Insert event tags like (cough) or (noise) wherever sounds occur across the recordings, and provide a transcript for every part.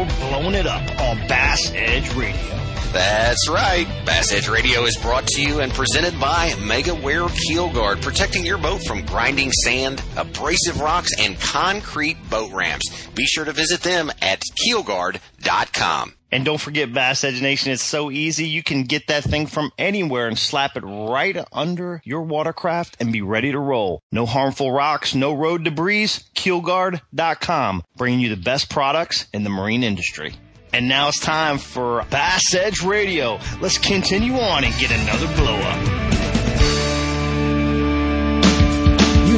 We're blowing it up on Bass Edge Radio. That's right. Bass Edge Radio is brought to you and presented by MegaWare Keel Guard, protecting your boat from grinding sand, abrasive rocks, and concrete boat ramps. Be sure to visit them at keelguard.com. And don't forget Bass Edge Nation, it's so easy. You can get that thing from anywhere and slap it right under your watercraft and be ready to roll. No harmful rocks, no road debris. Keelguard.com, bringing you the best products in the marine industry. And now it's time for Bass Edge Radio. Let's continue on and get another blow up.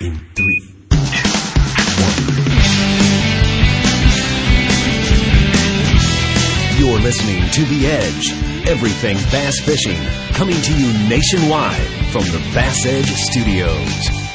In three, You're listening to The Edge. Everything bass fishing. Coming to you nationwide from the Bass Edge Studios.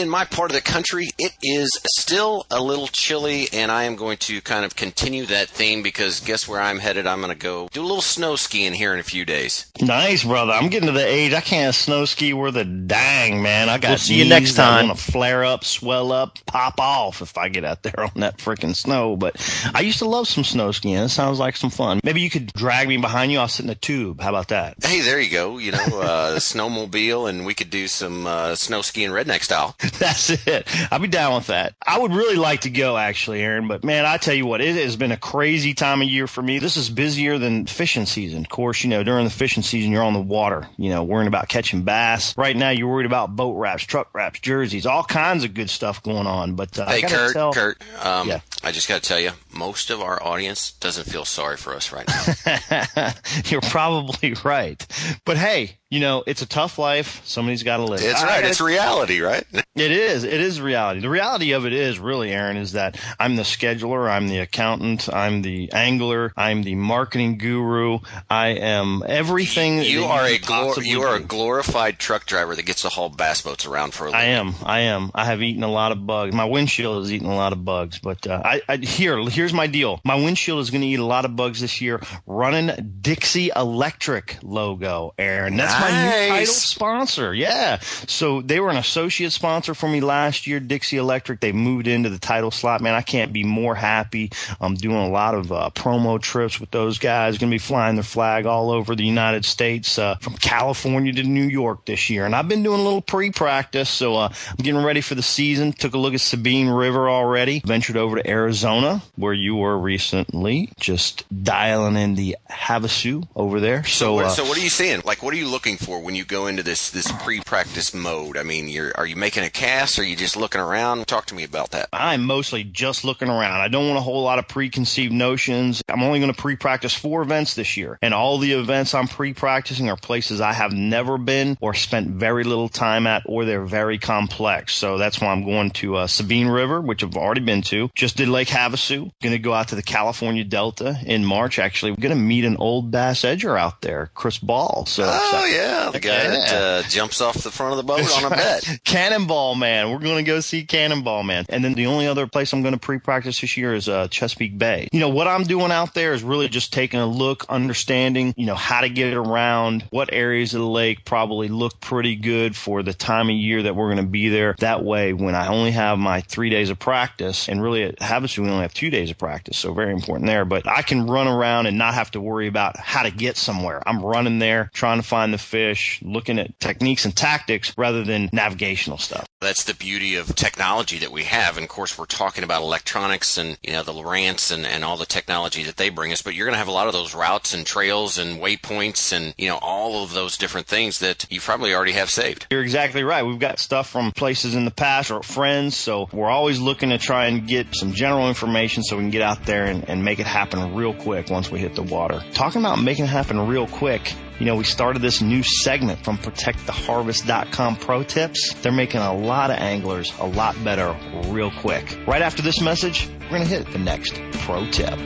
Well, Kurt, in my part of the country, it is still a little chilly, and I am going to kind of continue that theme because guess where I'm headed? I'm going to go do a little snow skiing here in a few days. Nice, brother. I'm getting to the age I can't snow ski worth a dang, man. I got We'll see you knees next that time. want to flare up, swell up, pop off if I get out there (laughs) on that freaking snow. But I used to love some snow skiing. It sounds like some fun. Maybe you could drag me behind you. I'll sit in a tube. How about that? Hey, there you go. You know, uh, (laughs) snowmobile, and we could do some uh, snow skiing redneck style. (laughs) That's it. I'll be down with that. I would really like to go actually, Aaron, but man, I tell you what, it has been a crazy time of year for me. This is busier than fishing season. Of course, you know, during the fishing season, you're on the water, you know, worrying about catching bass. Right now, you're worried about boat wraps, truck wraps, jerseys, all kinds of good stuff going on. But uh, Hey, Kurt, tell, Kurt, um, Yeah. I just got to tell you, most of our audience doesn't feel sorry for us right now. (laughs) you're probably right. But hey, you know, it's a tough life. Somebody's got to live. it's right. It's reality, right? (laughs) It is. It is reality. The reality of it is really, Aaron, is that I'm the scheduler, I'm the accountant, I'm the angler, I'm the marketing guru, I am everything. You that are a glor- you are a glorified truck driver that gets to haul bass boats around for a living. I am. I am. I have eaten a lot of bugs. My windshield has eaten a lot of bugs. But uh, I, I here, here's my deal. My windshield is going to eat a lot of bugs this year. Running Dixie Electric logo, Aaron. That's my new title sponsor. Yeah. So they were an associate sponsor for me last year, Dixie Electric. They moved into the title slot. Man, I can't be more happy. I'm doing a lot of uh, promo trips with those guys. Going to be flying their flag all over the United States, uh, from California to New York this year. And I've been doing a little pre-practice, so uh, I'm getting ready for the season. Took a look at Sabine River already. Ventured over to Arizona, where you were recently. Just dialing in the Havasu over there. So, So, what, uh, so what are you seeing? Like, what are you looking for when you go into this this pre-practice mode? I mean, you're are you making a cast? Or are you just looking around? Talk to me about that. I'm mostly just looking around. I don't want a whole lot of preconceived notions. I'm only going to pre-practice four events this year. And all the events I'm pre-practicing are places I have never been or spent very little time at or they're very complex. So that's why I'm going to uh, Sabine River, which I've already been to. Just did Lake Havasu. Going to go out to the California Delta in March. Actually, we're going to meet an old bass edger out there, Chris Ball. So Oh yeah, the guy that uh, jumps off the front of the boat on a (laughs) bet. Cannonball Man. We're going to go see Cannonball Man. And then the only other place I'm going to pre-practice this year is uh, Chesapeake Bay. You know, what I'm doing out there is really just taking a look, understanding, you know, how to get around, what areas of the lake probably look pretty good for the time of year that we're going to be there. That way, when I only have my three days of practice, and really at Havasu, we only have two days of practice, so very important there, but I can run around and not have to worry about how to get somewhere. I'm running there, trying to find the fish, looking at techniques and tactics rather than navigational stuff. That's the beauty of technology that we have. And of course, we're talking about electronics and, you know, the Lowrance and, and all the technology that they bring us, but you're going to have a lot of those routes and trails and waypoints and, you know, all of those different things that you probably already have saved. You're exactly right. We've got stuff from places in the past or friends. So we're always looking to try and get some general information so we can get out there and, and make it happen real quick once we hit the water. Talking about making it happen real quick, you know, we started this new segment from protecttheharvest.com pro tips. They're making a lot of anglers a lot better real quick. Right after this message, we're going to hit the next pro tip.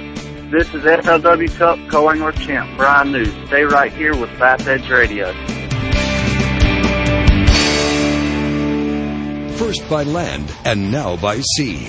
This is FLW Cup co-angler champ Brian News. Stay right here with Bass Edge Radio. First by land and now by sea.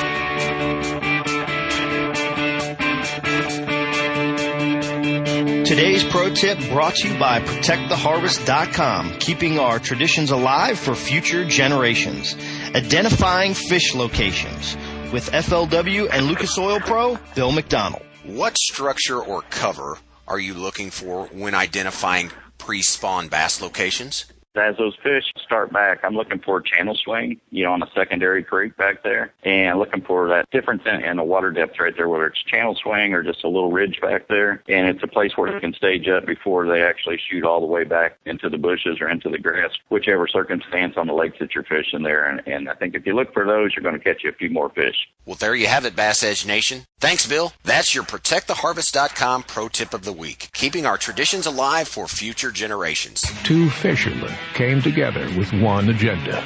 Today's pro tip brought to you by ProtectTheHarvest.com, keeping our traditions alive for future generations. Identifying fish locations with FLW and Lucas Oil Pro, Bill McDonald. What structure or cover are you looking for when identifying pre-spawn bass locations? As those fish start back, I'm looking for a channel swing, you know, on a secondary creek back there, and looking for that difference in, in the water depth right there, whether it's channel swing or just a little ridge back there. And it's a place where they can stage up before they actually shoot all the way back into the bushes or into the grass, whichever circumstance on the lakes that you're fishing there. And, and I think if you look for those, you're going to catch you a few more fish. Well, there you have it, Bass Edge Nation. Thanks, Bill. That's your ProtectTheHarvest.com pro tip of the week, keeping our traditions alive for future generations. Two fishermen came together with one agenda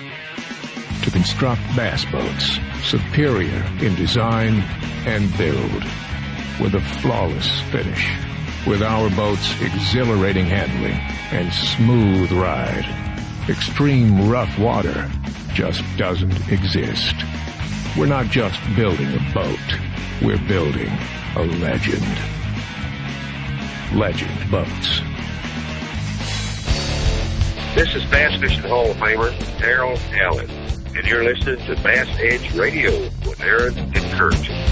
to construct bass boats superior in design and build with a flawless finish. With our boats exhilarating handling and smooth ride, extreme rough water just doesn't exist. We're not just building a boat, we're building a legend. Legend Boats. This is Bass Fishing Hall of Famer Daryl Allen, and you're listening to Bass Edge Radio with Aaron and Kurt.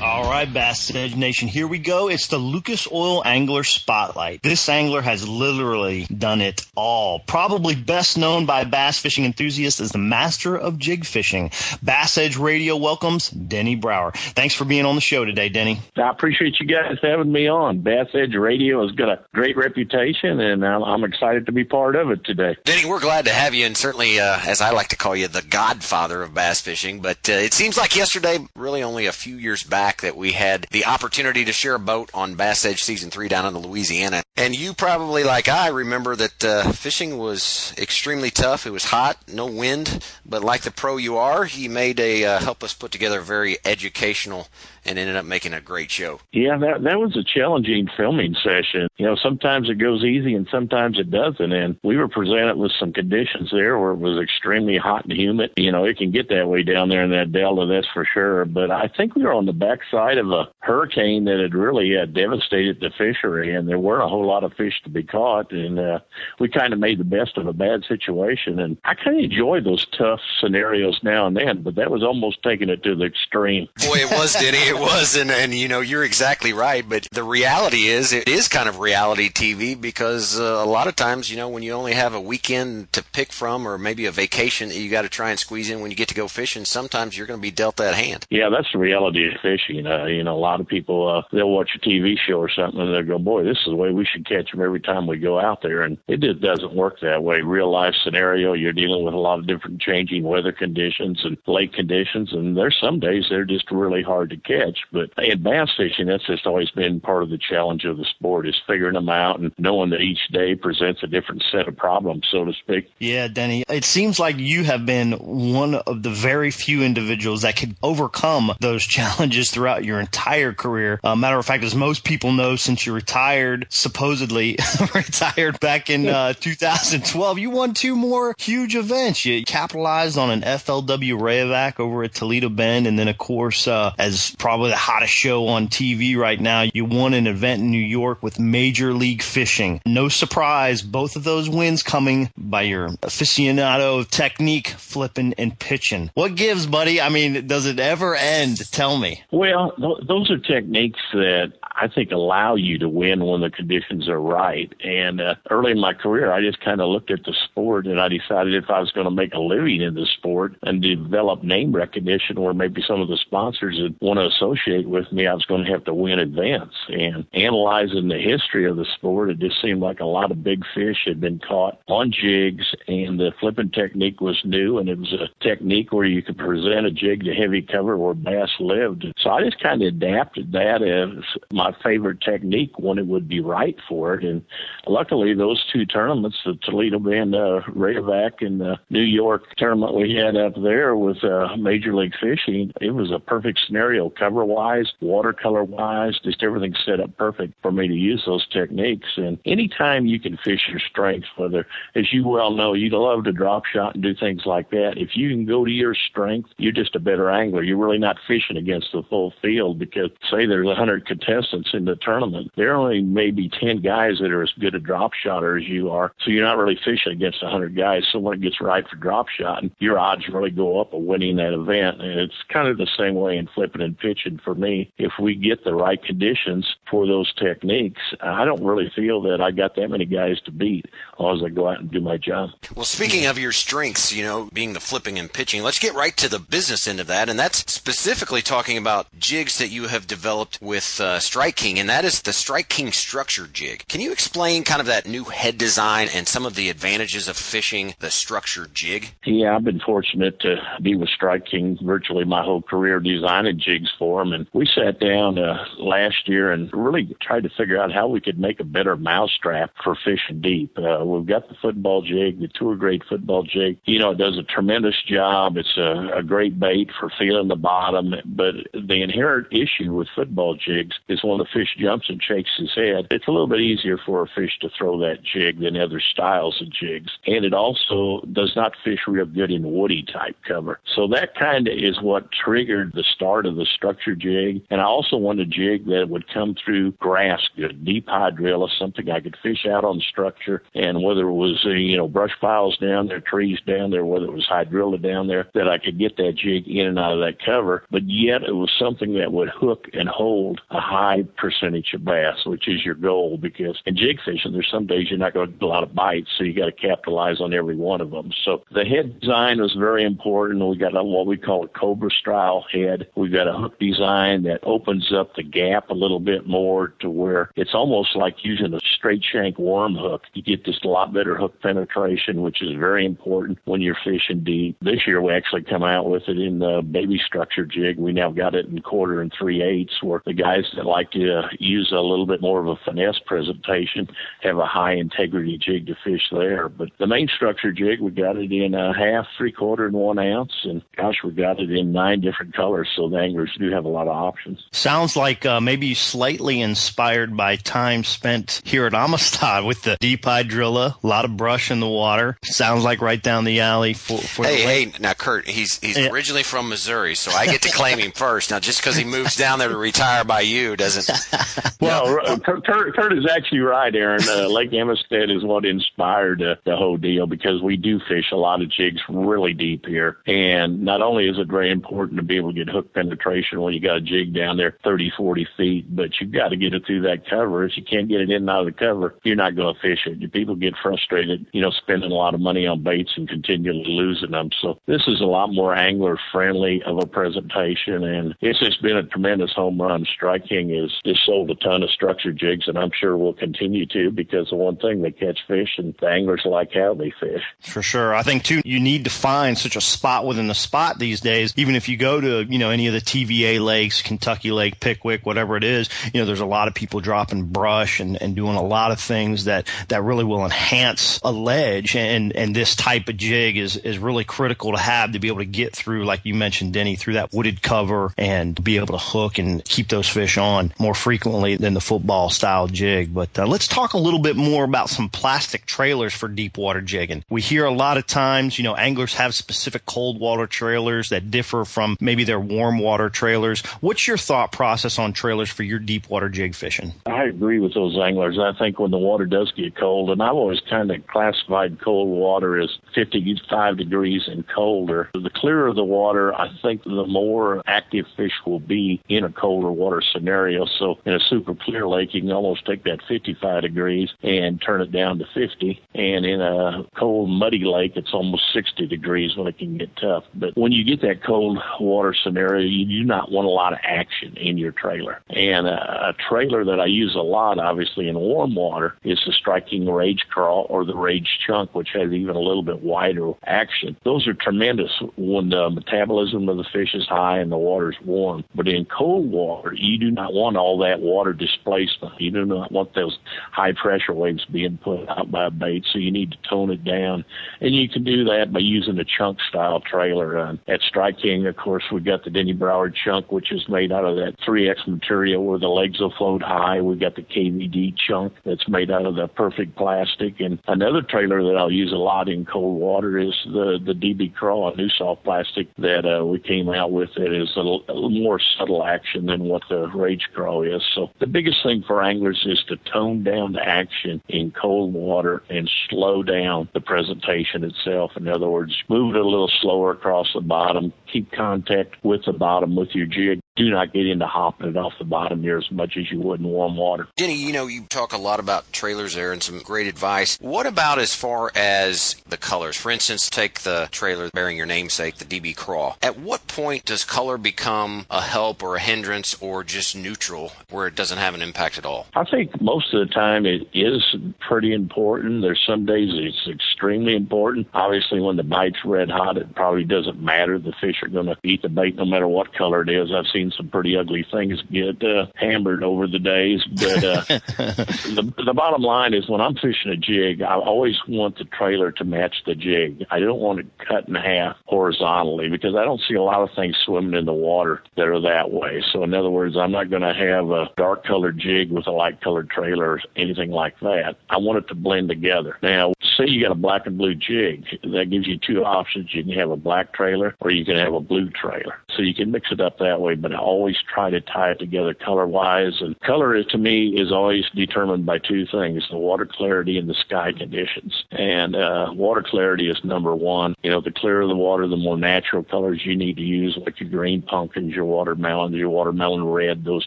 All right, Bass Edge Nation, here we go. It's the Lucas Oil Angler Spotlight. This angler has literally done it all. Probably best known by bass fishing enthusiasts as the master of jig fishing. Bass Edge Radio welcomes Denny Brauer. Thanks for being on the show today, Denny. I appreciate you guys having me on. Bass Edge Radio has got a great reputation, and I'm excited to be part of it today. Denny, we're glad to have you, and certainly, uh, as I like to call you, the godfather of bass fishing. But uh, it seems like yesterday, really only a few years back, that we had the opportunity to share a boat on Bass Edge Season 3 down in Louisiana. And you probably, like I, remember that uh, fishing was extremely tough. It was hot, no wind, but like the pro you are, he made a uh, help us put together a very educational and ended up making a great show. Yeah, that that was a challenging filming session. You know, sometimes it goes easy and sometimes it doesn't. And we were presented with some conditions there where it was extremely hot and humid. You know, it can get that way down there in that delta, that's for sure. But I think we were on the backside of a hurricane that had really uh, devastated the fishery, and there weren't a whole lot of fish to be caught. And uh, we kind of made the best of a bad situation. And I kind of enjoy those tough scenarios now and then, but that was almost taking it to the extreme. Boy, it was, Denny. It (laughs) was, and, and you know, you're exactly right. But the reality is, it is kind of reality TV because uh, a lot of times, you know, when you only have a weekend to pick from, or maybe a vacation that you got to try and squeeze in when you get to go fishing, sometimes you're going to be dealt that hand. Yeah, that's the reality of fishing. Uh, you know, a lot of people uh, they'll watch a TV show or something and they'll go, "Boy, this is the way we should catch them every time we go out there." And it just doesn't work that way. Real life scenario, you're dealing with a lot of different changing weather conditions and lake conditions, and there's some days they're just really hard to catch catch. But in bass fishing, that's just always been part of the challenge of the sport is figuring them out and knowing that each day presents a different set of problems, so to speak. Yeah, Denny, it seems like you have been one of the very few individuals that could overcome those (laughs) challenges throughout your entire career. Uh, matter of fact, as most people know, since you retired, supposedly (laughs) retired back in uh, 2012, you won two more huge events. You capitalized on an FLW Rayovac over at Toledo Bend, and then of course, uh, as probably the hottest show on TV right now, you won an event in New York with Major League Fishing. No surprise, both of those wins coming by your aficionado technique, flipping and pitching. What gives, buddy? I mean, does it ever end? Tell me. Well, th- those are techniques that I think allow you to win when the conditions are right. And uh, early in my career, I just kind of looked at the sport and I decided if I was going to make a living in the sport and develop name recognition where maybe some of the sponsors would want to associate with me, I was going to have to win advance. And analyzing the history of the sport, it just seemed like a lot of big fish had been caught on jigs and the flipping technique was new and it was a technique where you could present a jig to heavy cover where bass lived. So I just kind of adapted that as my favorite technique when it would be right for it. And luckily, those two tournaments, the Toledo Bend uh, Rayovac and the New York tournament we had up there with uh, Major League Fishing, it was a perfect scenario, cover wise, watercolor wise, just everything set up perfect for me to use those techniques. And anytime you can fish your strengths, whether, as you well know, you love to drop shot and do things like that. If you can go to your strength, you're just a better angler. You're really not fishing against the full field because, say, there's 100 contestants in the tournament, there are only maybe 10 guys that are as good a drop shotter as you are. So you're not really fishing against 100 guys. So when it gets right for drop shot, your odds really go up of winning that event. And it's kind of the same way in flipping and pitching for me. If we get the right conditions for those techniques, I don't really feel that I got that many guys to beat as long as I go out and do my job. Well, speaking of your strengths, you know, being the flipping and pitching, let's get right to the business end of that. And that's specifically talking about jigs that you have developed with uh, strike Strike King, and that is the Strike King structure jig. Can you explain kind of that new head design and some of the advantages of fishing the structure jig? Yeah, I've been fortunate to be with Strike King virtually my whole career designing jigs for them. And we sat down uh, last year and really tried to figure out how we could make a better mousetrap for fishing deep. Uh, we've got the football jig, the tour grade football jig. You know, it does a tremendous job. It's a, a great bait for feeling the bottom. But the inherent issue with football jigs is when the fish jumps and shakes his head, it's a little bit easier for a fish to throw that jig than other styles of jigs. And it also does not fish real good in woody type cover. So that kind of is what triggered the start of the structure jig. And I also wanted a jig that would come through grass good, deep hydrilla, something I could fish out on structure. And whether it was, uh, you know, brush piles down there, trees down there, whether it was hydrilla down there, that I could get that jig in and out of that cover. But yet it was something that would hook and hold a high percentage of bass, which is your goal. Because in jig fishing, there's some days you're not going to get a lot of bites, so you got to capitalize on every one of them. So the head design was very important. We got a, what we call a cobra style head. We've got a hook design that opens up the gap a little bit more to where it's almost like using a straight shank worm hook. You get just a lot better hook penetration, which is very important when you're fishing deep. This year we actually come out with it in the baby structure jig. We now got it in quarter and three eighths where the guys that like to to use a little bit more of a finesse presentation, have a high integrity jig to fish there. But the main structure jig, we got it in a half, three quarter, and one ounce. And gosh, we got it in nine different colors. So the anglers do have a lot of options. Sounds like uh, maybe slightly inspired by time spent here at Amistad (laughs) with the deep hydrilla, a lot of brush in the water. Sounds like right down the alley for, for Hey, hey, now Kurt, he's he's yeah. originally from Missouri, so I get to claim him first. Now, just because he moves down there to retire by you doesn't (laughs) well, Kurt, Kurt, is actually right, Aaron. Uh, Lake Amistad is what inspired uh, the whole deal because we do fish a lot of jigs really deep here. And not only is it very important to be able to get hook penetration when you got a jig down there 30, 40 feet, but you've got to get it through that cover. If you can't get it in and out of the cover, you're not going to fish it. People get frustrated, you know, spending a lot of money on baits and continually losing them. So this is a lot more angler friendly of a presentation. And it's just been a tremendous home run. Strike King is just sold a ton of structure jigs, and I'm sure we'll continue to because the one thing they catch fish, and the anglers like how they fish. For sure, I think too you need to find such a spot within the spot these days. Even if you go to you know any of the TVA Jay Lakes, Kentucky Lake, Pickwick, whatever it is, you know, there's a lot of people dropping brush and, and doing a lot of things that, that really will enhance a ledge. And, and this type of jig is, is really critical to have to be able to get through, like you mentioned, Denny, through that wooded cover and be able to hook and keep those fish on more frequently than the football style jig. But uh, let's talk a little bit more about some plastic trailers for deep water jigging. We hear a lot of times, you know, anglers have specific cold water trailers that differ from maybe their warm water trailers. What's your thought process on trailers for your deep water jig fishing? I agree with those anglers. I think when the water does get cold, and I've always kind of classified cold water as 55 degrees and colder. The clearer the water, I think the more active fish will be in a colder water scenario. So in a super clear lake, you can almost take that 55 degrees and turn it down to 50. And in a cold, muddy lake, it's almost 60 degrees when it can get tough. But when you get that cold water scenario, you do not want a lot of action in your trailer. And a, a trailer that I use a lot, obviously, in warm water is the Strike King rage craw or the rage chunk, which has even a little bit wider action. Those are tremendous when the metabolism of the fish is high and the water is warm. But in cold water, you do not want all that water displacement. You do not want those high pressure waves being put out by a bait, so you need to tone it down. And you can do that by using a chunk style trailer. Uh, at Strike King, of course, we've got the Denny Brauer chunk, which is made out of that 3X material where the legs will float high. We've got the KVD chunk that's made out of the perfect plastic. And another trailer that I'll use a lot in cold water is the, the DB Craw, a new soft plastic that uh, we came out with that is a, a more subtle action than what the Rage Craw is. So the biggest thing for anglers is to tone down the action in cold water and slow down the presentation itself. In other words, move it a little slower across the bottom, keep contact with the bottom with your jig do not get into hopping it off the bottom near as much as you would in warm water. Denny, you know, you talk a lot about trailers there and some great advice. What about as far as the colors? For instance, take the trailer bearing your namesake, the DB Craw. At what point does color become a help or a hindrance or just neutral where it doesn't have an impact at all? I think most of the time it is pretty important. There's some days it's extremely important. Obviously, when the bite's red hot, it probably doesn't matter. The fish are going to eat the bait no matter what color it is. I've seen seen some pretty ugly things get uh, hammered over the days. But uh, (laughs) the the bottom line is when I'm fishing a jig, I always want the trailer to match the jig. I don't want it cut in half horizontally because I don't see a lot of things swimming in the water that are that way. So in other words, I'm not going to have a dark colored jig with a light colored trailer or anything like that. I want it to blend together. Now, say you got a black and blue jig, that gives you two options. You can have a black trailer or you can have a blue trailer. So you can mix it up that way, but I always try to tie it together color wise. And color is to me is always determined by two things, the water clarity and the sky conditions. And uh, water clarity is number one. You know, the clearer the water, the more natural colors you need to use, like your green pumpkins, your watermelons, your watermelon red, those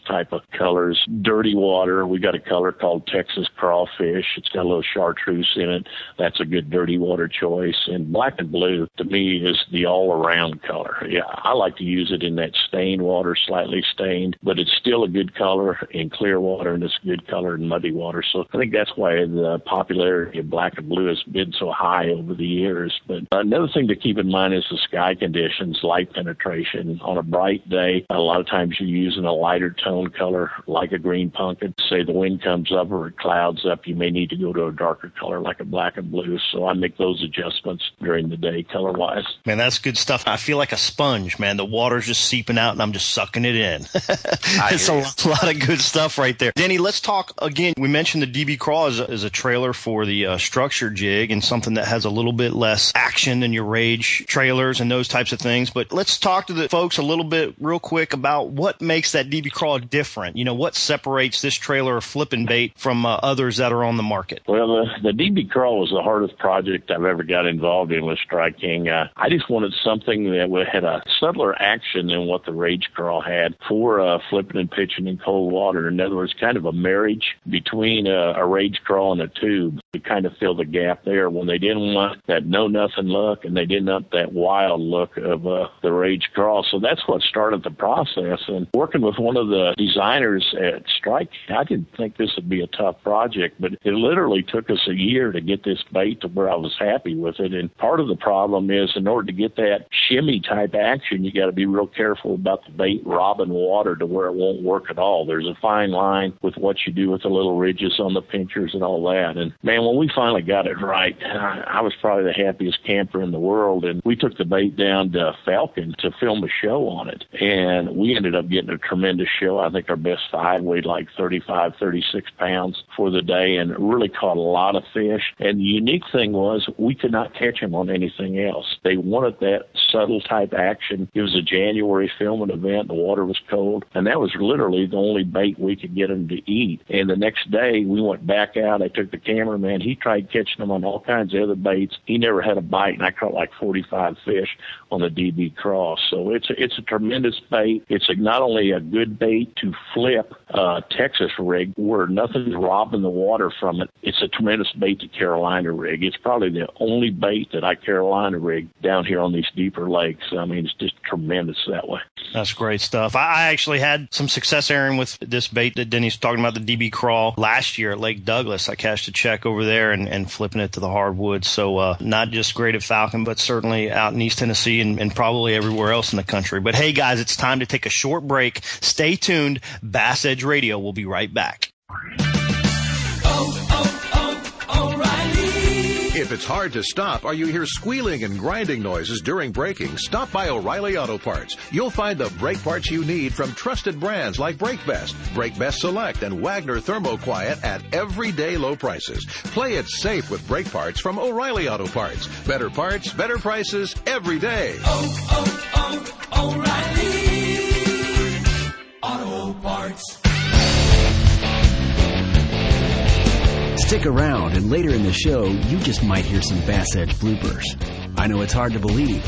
type of colors. Dirty water, we got a color called Texas crawfish. It's got a little chartreuse in it. That's a good dirty water choice. And black and blue to me is the all around color. Yeah, I like to use it in that stained water, slightly stained, but it's still a good color in clear water and it's a good color in muddy water. So I think that's why the popularity of black and blue has been so high over the years. But another thing to keep in mind is the sky conditions, light penetration. On a bright day, a lot of times you're using a lighter tone color like a green pumpkin. Say the wind comes up or it clouds up, you may need to go to a darker color like a black and blue. So I make those adjustments during the day color wise. Man, that's good stuff. I feel like a sponge, man. The water's just seeping out and I'm just sucking it in. (laughs) it's a lot, lot, of good stuff right there. Danny, let's talk again. We mentioned the DB Craw as a, a trailer for the uh, structure jig and something that has a little bit less action than your Rage trailers and those types of things. But let's talk to the folks a little bit real quick about what makes that DB Craw different. You know, what separates this trailer of flipping bait from uh, others that are on the market? Well, the, the DB Craw was the hardest project I've ever got involved in with Strike King. Uh, I just wanted something that had a subtler action than what the Rage Craw had for uh, flipping and pitching in cold water. In other words, kind of a marriage between a, a Rage Craw and a tube. To kind of fill the gap there when they didn't want that know nothing look and they didn't want that wild look of uh, the Rage Craw. So that's what started the process. And working with one of the designers at Strike, I didn't think this would be a tough project, but it literally took us a year to get this bait to where I was happy with it. And part of the problem is in order to get that shimmy type action, you got to be real careful about the bait robbing water to where it won't work at all. There's a fine line with what you do with the little ridges on the pinchers and all that. And man, when we finally got it right, I was probably the happiest camper in the world. And we took the bait down to Falcon to film a show on it. And we ended up getting a tremendous show. I think our best five weighed like 35, 36 pounds for the day and really caught a lot of fish. And the unique thing was we could not catch them on anything else. They wanted that subtle type action. It was a January filming event. The water was cold. And that was literally the only bait we could get them to eat. And the next day we went back out. I took the cameraman. And he tried catching them on all kinds of other baits. He never had a bite, and I caught like 45 fish on the DB Craws. So it's a, it's a tremendous bait. It's a, not only a good bait to flip uh, Texas rig where nothing's robbing the water from it. It's a tremendous bait to Carolina rig. It's probably the only bait that I Carolina rig down here on these deeper lakes. I mean, it's just tremendous that way. That's great stuff. I actually had some success, Aaron, with this bait that Denny's talking about, the DB Craw last year at Lake Douglas. I cashed a check over there and, and flipping it to the hardwood. So, uh, not just great at Falcon, but certainly out in East Tennessee and, and probably everywhere else in the country. But hey, guys, it's time to take a short break. Stay tuned. Bass Edge Radio will be right back. If it's hard to stop or you hear squealing and grinding noises during braking, stop by O'Reilly Auto Parts. You'll find the brake parts you need from trusted brands like Brake Best, Brake Best Select, and Wagner Thermo Quiet at everyday low prices. Play it safe with brake parts from O'Reilly Auto Parts. Better parts, better prices every day. Oh, oh, oh, O'Reilly Auto Parts. Stick around, and later in the show, you just might hear some Bass Edge bloopers. I know it's hard to believe,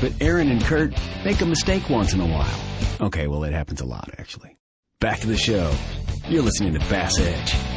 but Aaron and Kurt make a mistake once in a while. Okay, well, it happens a lot, actually. Back to the show. You're listening to Bass Edge.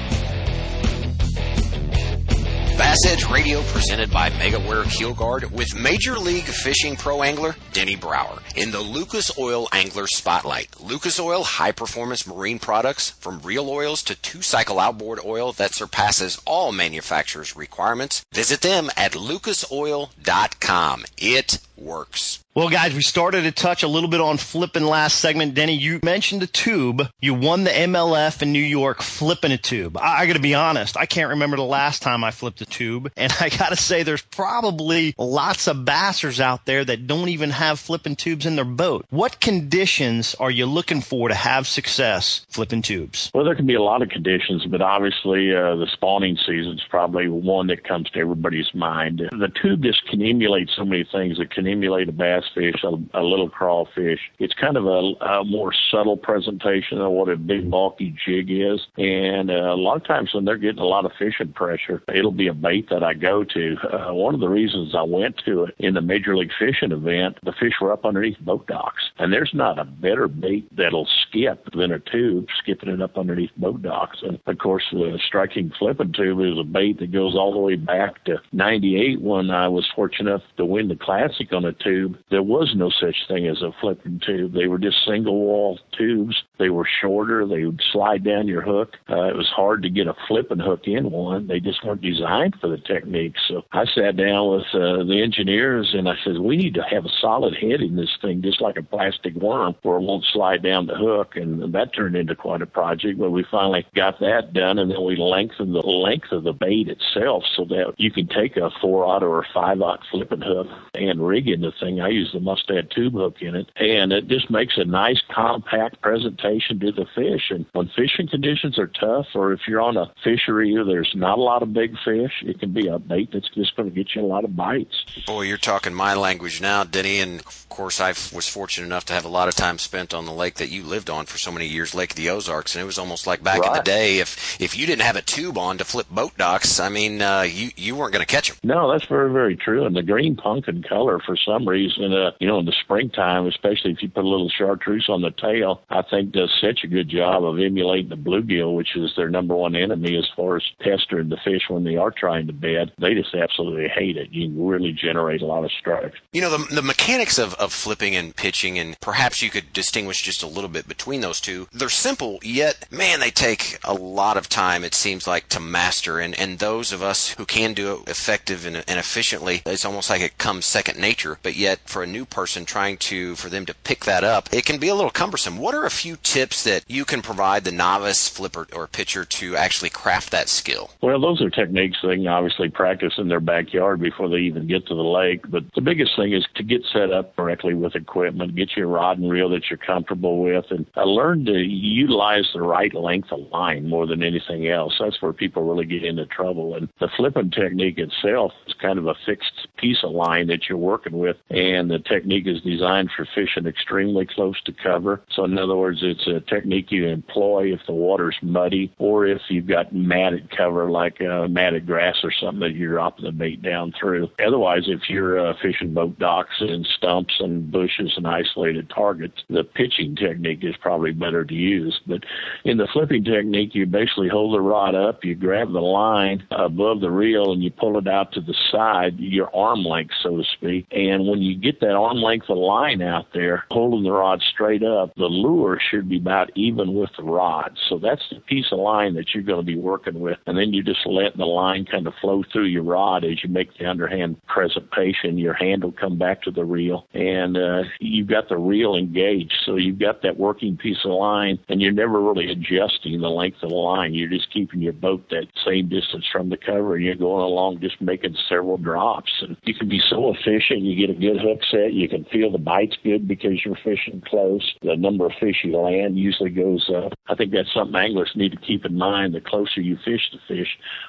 Bass Edge Radio presented by MegaWare Keel Guard with Major League Fishing Pro Angler Denny Brauer in the Lucas Oil Angler Spotlight. Lucas Oil high performance marine products from real oils to two cycle outboard oil that surpasses all manufacturers' requirements. Visit them at lucasoil.com. It works. Well, guys, we started to touch a little bit on flipping last segment. Denny, you mentioned a tube. You won the MLF in New York flipping a tube. I, I got to be honest, I can't remember the last time I flipped a tube. (laughs) And I got to say, there's probably lots of bassers out there that don't even have flipping tubes in their boat. What conditions are you looking for to have success flipping tubes? Well, there can be a lot of conditions, but obviously uh, the spawning season is probably one that comes to everybody's mind. The tube just can emulate so many things. It can emulate a bass fish, a, a little crawfish. It's kind of a, a more subtle presentation of what a big bulky jig is. And uh, a lot of times when they're getting a lot of fishing pressure, it'll be a bait that I go to. Uh, one of the reasons I went to it in the Major League Fishing event, the fish were up underneath boat docks. And there's not a better bait that'll skip than a tube, skipping it up underneath boat docks. And of course, the Strike King flipping tube is a bait that goes all the way back to 98 when I was fortunate enough to win the Classic on a tube. There was no such thing as a flipping tube. They were just single wall tubes. They were shorter. They would slide down your hook. Uh, it was hard to get a flipping hook in one. They just weren't designed for the technique. So I sat down with uh, the engineers and I said, we need to have a solid head in this thing, just like a plastic worm where it won't slide down the hook. And that turned into quite a project, but we finally got that done. And then we lengthened the length of the bait itself so that you can take a four aught or a five aught flipping hook and rig in the thing. I use the Mustad tube hook in it and it just makes a nice compact presentation to the fish. And when fishing conditions are tough, or if you're on a fishery where there's not a lot of big fish, it can be a bait that's just going to get you a lot of bites. Boy, you're talking my language now, Denny. And of course, I was fortunate enough to have a lot of time spent on the lake that you lived on for so many years, Lake of the Ozarks, and it was almost like back in the day. If if you didn't have a tube on to flip boat docks, I mean, uh, you you weren't going to catch them. No, that's very, very true. And the green pumpkin color, for some reason, uh, you know, in the springtime, especially if you put a little chartreuse on the tail, I think does such a good job of emulating the bluegill, which is their number one enemy as far as pestering the fish when they are trying to bed. They just absolutely hate it. You really generate a lot of strikes. You know, the, the mechanics of, of flipping and pitching, and perhaps you could distinguish just a little bit between those two. They're simple, yet, man, they take a lot of time, it seems like, to master. And, and those of us who can do it effective and, and efficiently, it's almost like it comes second nature. But yet, for a new person trying to, for them to pick that up, it can be a little cumbersome. What are a few tips that you can provide the novice flipper or pitcher to actually craft that skill? Well, those are techniques they can obviously practice in their backyard before they even get to the lake. But the biggest thing is to get set up correctly with equipment, get your rod and reel that you're comfortable with, and uh, learn to utilize the right length of line more than anything else. That's where people really get into trouble. And the flipping technique itself is kind of a fixed piece of line that you're working with, and the technique is designed for fishing extremely close to cover. So, in other words, it's a technique you employ if the water's muddy or if you've got matted cover like uh, matted grass or something that you're dropping the bait down through. Otherwise, if you're uh, fishing boat docks and stumps and bushes and isolated targets, the pitching technique is probably better to use. But in the flipping technique, you basically hold the rod up, you grab the line above the reel, and you pull it out to the side, your arm length, so to speak. And when you get that arm length of line out there, holding the rod straight up, the lure should be about even with the rod. So that's the piece of line that you're going to be working with. And then you just let the line kind of flow through your rod as you make the underhand presentation. Your hand will come back to the reel, and uh, you've got the reel engaged. So you've got that working piece of line, and you're never really adjusting the length of the line. You're just keeping your boat that same distance from the cover, and you're going along just making several drops. And you can be so efficient. You get a good hook set. You can feel the bites good because you're fishing close. The number of fish you land usually goes up. I think that's something anglers need to keep in mind. The closer you fish the fish,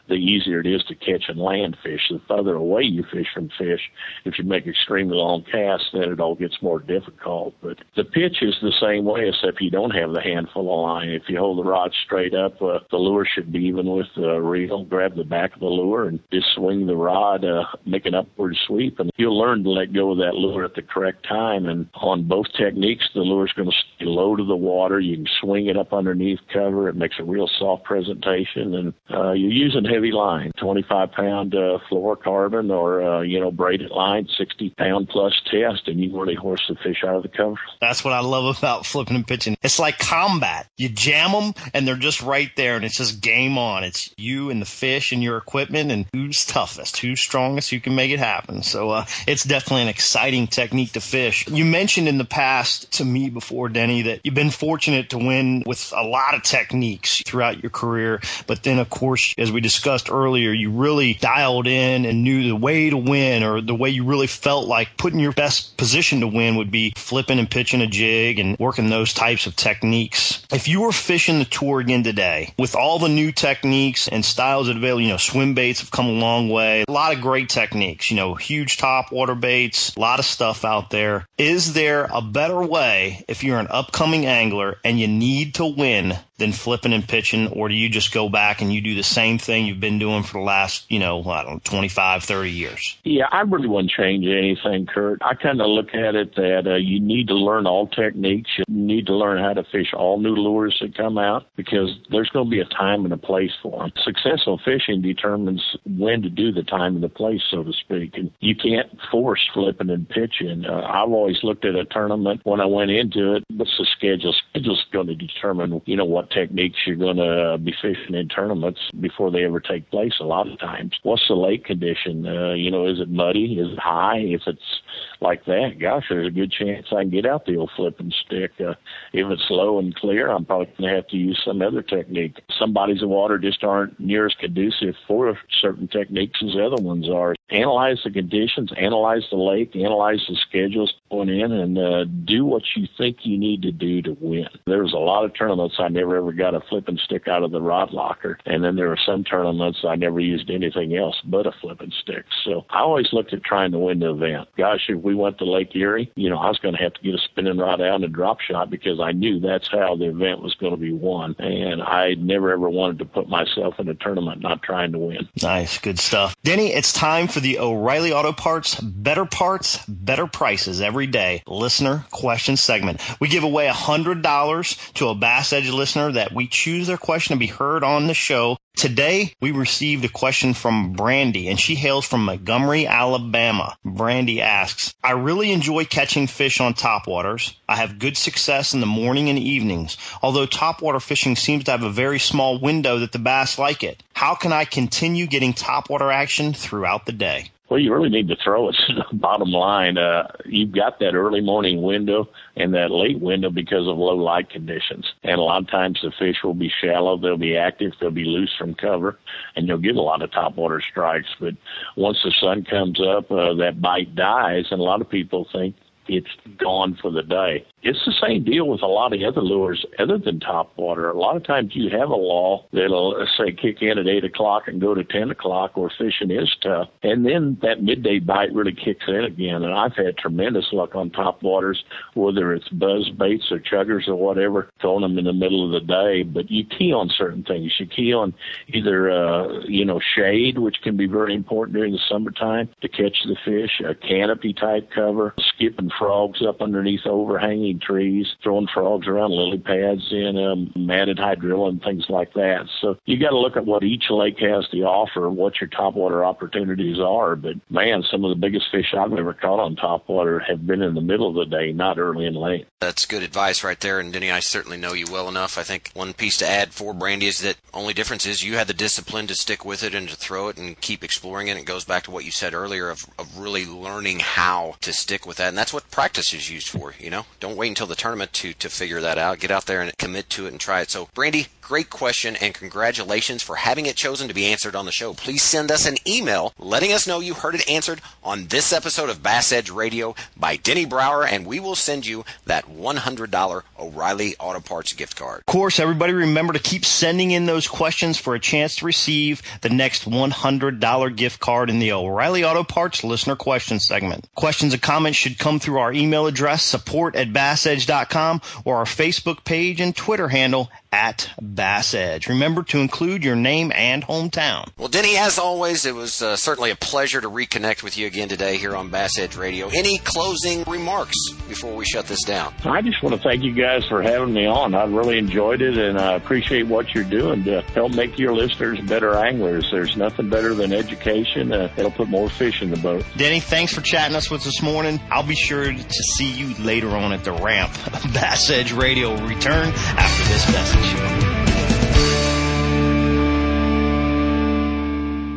the easier it is to catch and land fish. The further away you fish from fish, if you make extremely long casts, then it all gets more difficult. But the pitch is the same way, except you don't have the handful of line. If you hold the rod straight up, uh, the lure should be even with the reel. Grab the back of the lure and just swing the rod, uh, make an upward sweep, and you'll learn to let go of that lure at the correct time. And on both techniques, the lure's going to stay low to the water. You can swing it up underneath cover. It makes a real soft presentation, and uh, you're using heavy line, 25 pound uh, fluorocarbon or uh, you know braided line, 60 pound plus test, and you really horse the fish out of the cover. That's what I love about flipping and pitching. It's like combat. You jam them and they're just right there and it's just game on. It's you and the fish and your equipment and who's toughest, who's strongest, who can make it happen. So, uh, it's definitely an exciting technique to fish. You mentioned in the past to me before, Denny, that you've been fortunate to win with a lot of techniques throughout your career. But then, of course, as we discussed earlier, you really dialed in and knew the way to win or the way you really felt like putting your best position to win would be flipping and pitching a jig and working those types of techniques. If you were fishing the tour again today with all the new techniques and styles that available, you know, swim baits have come a long way. A lot of great techniques, you know, huge top water baits, a lot of stuff out there. Is there a better way if you're an upcoming angler and you need to win than flipping and pitching, or do you just go back and you do the same thing you've been doing for the last, you know, I don't know, 25, 30 years? Yeah, I really wouldn't change anything, Kurt. I kind of look at it that uh, you need to learn all techniques. You need to learn how to fish all new lures that come out because there's going to be a time and a place for them. Successful fishing determines when to do the time and the place, so to speak. And you can't force flipping and pitching. Uh, I've always looked at a tournament when I went into it. What's the schedule? Schedule's going to determine, you know, what techniques you're going to be fishing in tournaments before they ever take place. A lot of times, what's the lake condition? Uh, you know, is it muddy? Is it high? If it's like that, gosh, there's a good chance I can get out the old flipping stick. Uh, if it's low and clear, I'm probably going to have to use some other technique. Some bodies of water just aren't near as conducive for certain techniques as other ones are. Analyze the conditions, analyze the lake, analyze the schedules going in, and uh, do what you think you need to do to win. There was a lot of tournaments I never ever got a flipping stick out of the rod locker, and then there were some tournaments I never used anything else but a flipping stick. So I always looked at trying to win the event. Gosh, if we went to Lake Erie, you know, I was going to have to get a spinning rod out and a drop shot because I knew that's how the event was going to be won, and I never ever wanted to put myself in a tournament not trying to win. Nice, good stuff. Denny, it's time for the O'Reilly Auto Parts Better Parts, Better Prices every day listener question segment. We give away $100 to a Bass Edge listener that we choose their question to be heard on the show. Today, we received a question from Brandy, and she hails from Montgomery, Alabama. Brandy asks, I really enjoy catching fish on topwaters. I have good success in the morning and evenings, although topwater fishing seems to have a very small window that the bass like it. How can I continue getting topwater action throughout the day? Well, you really need to throw it. (laughs) Bottom line, uh, you've got that early morning window and that late window because of low light conditions. And a lot of times the fish will be shallow, they'll be active, they'll be loose from cover, and you'll get a lot of topwater strikes. But once the sun comes up, uh, that bite dies, and a lot of people think it's gone for the day. It's the same deal with a lot of other lures other than top water. A lot of times you have a law that'll uh, say kick in at eight o'clock and go to ten o'clock where fishing is tough. And then that midday bite really kicks in again. And I've had tremendous luck on top waters, whether it's buzz baits or chuggers or whatever, throwing them in the middle of the day. But you key on certain things. You key on either, uh, you know, shade, which can be very important during the summertime to catch the fish, a canopy type cover, skipping frogs up underneath overhanging trees, throwing frogs around lily pads in um, matted hydrilla and things like that. So you got to look at what each lake has to offer, what your topwater opportunities are. But man, some of the biggest fish I've ever caught on topwater have been in the middle of the day, not early and late. That's good advice right there. And Denny, I certainly know you well enough. I think one piece to add for Brandy is that only difference is you had the discipline to stick with it and to throw it and keep exploring it. It goes back to what you said earlier of, of really learning how to stick with that. And that's what practice is used for, you know? Don't wait until the tournament to, to figure that out. Get out there and commit to it and try it. So, Brandy, great question and congratulations for having it chosen to be answered on the show. Please send us an email letting us know you heard it answered on this episode of Bass Edge Radio by Denny Brauer, and we will send you that $100 O'Reilly Auto Parts gift card. Of course, everybody remember to keep sending in those questions for a chance to receive the next $100 gift card in the O'Reilly Auto Parts listener question segment. Questions and comments should come through our email address, support at bassedge.com, or our Facebook page and Twitter handle at Bass Edge. Remember to include your name and hometown. Well, Denny, as always, it was uh, certainly a pleasure to reconnect with you again today here on Bass Edge Radio. Any closing remarks before we shut this down? I just want to thank you guys for having me on. I really enjoyed it, and I appreciate what you're doing to help make your listeners better anglers. There's nothing better than education. Uh, it'll put more fish in the boat. Denny, thanks for chatting us with this morning. I'll be sure to see you later on at the ramp. (laughs) Bass Edge Radio will return after this message. Nation.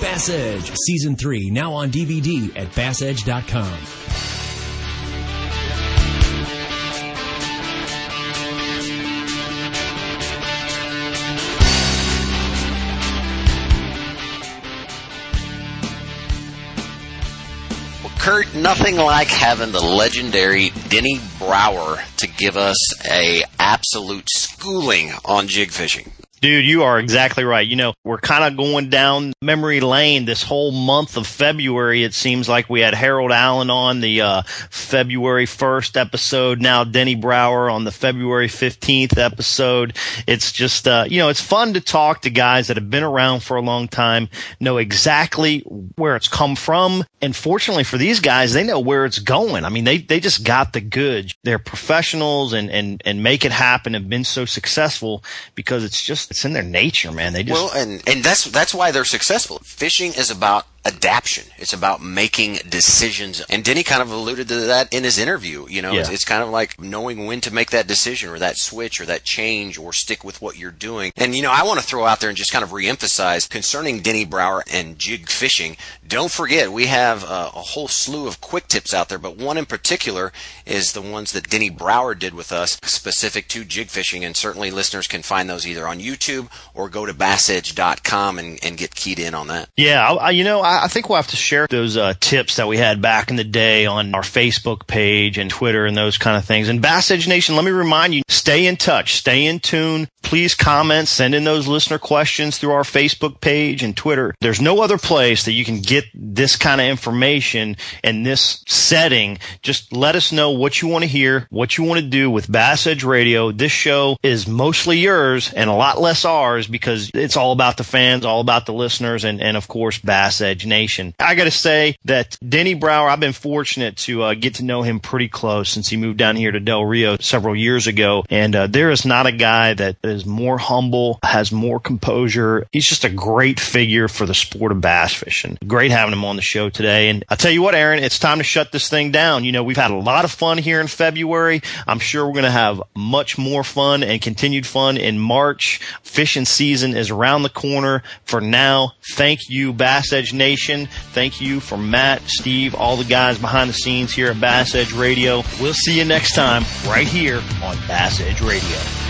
Bass Edge Season 3 now on DVD at bassedge.com. Kurt, nothing like having the legendary Denny Brauer to give us a absolute schooling on jig fishing. Dude, you are exactly right. You know, we're kind of going down memory lane this whole month of February. It seems like we had Harold Allen on the uh, February 1st episode. Now Denny Brauer on the February 15th episode. It's just, uh, you know, it's fun to talk to guys that have been around for a long time, know exactly where it's come from. And fortunately for these guys, they know where it's going. I mean, they, they just got the goods. They're professionals and, and, and make it happen have been so successful because it's just, it's in their nature, man. They just well, and and that's that's why they're successful. Fishing is about adaption. It's about making decisions. And Denny kind of alluded to that in his interview. You know, Yeah. it's, it's kind of like knowing when to make that decision or that switch or that change or stick with what you're doing. And, you know, I want to throw out there and just kind of reemphasize concerning Denny Brauer and jig fishing. Don't forget, we have uh, a whole slew of quick tips out there, but one in particular is the ones that Denny Brauer did with us specific to jig fishing. And certainly listeners can find those either on YouTube or go to bassedge.com and, and get keyed in on that. Yeah, I, you know, I, I think we'll have to share those uh, tips that we had back in the day on our Facebook page and Twitter and those kind of things. And Bass Edge Nation, let me remind you, stay in touch, stay in tune. Please comment, send in those listener questions through our Facebook page and Twitter. There's no other place that you can get this kind of information in this setting. Just let us know what you want to hear, what you want to do with Bass Edge Radio. This show is mostly yours and a lot less ours because it's all about the fans, all about the listeners, and, and of course, Bass Edge Nation. I got to say that Denny Brauer, I've been fortunate to uh, get to know him pretty close since he moved down here to Del Rio several years ago. And uh, there is not a guy that is more humble, has more composure. He's just a great figure for the sport of bass fishing. Great having him on the show today. And I tell you what, Aaron, it's time to shut this thing down. You know, we've had a lot of fun here in February. I'm sure we're going to have much more fun and continued fun in March. Fishing season is around the corner. For now, thank you, Bass Edge Nation. Thank you for Matt, Steve, all the guys behind the scenes here at Bass Edge Radio. We'll see you next time right here on Bass Edge Radio.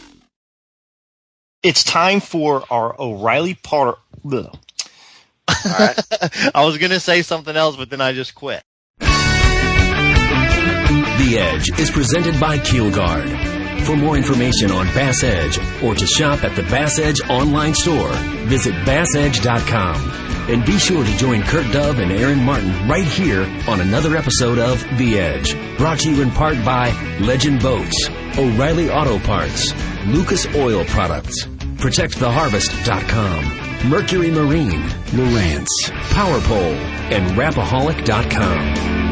It's time for our O'Reilly Potter. Ugh. (laughs) I was going to say something else, but then I just quit. The Edge is presented by KeelGuard. For more information on Bass Edge or to shop at the Bass Edge online store, visit bassedge.com. And be sure to join Kurt Dove and Aaron Martin right here on another episode of The Edge. Brought to you in part by Legend Boats, O'Reilly Auto Parts, Lucas Oil Products, ProtectTheHarvest.com, Mercury Marine, Lowrance, PowerPole, and Rapaholic.com.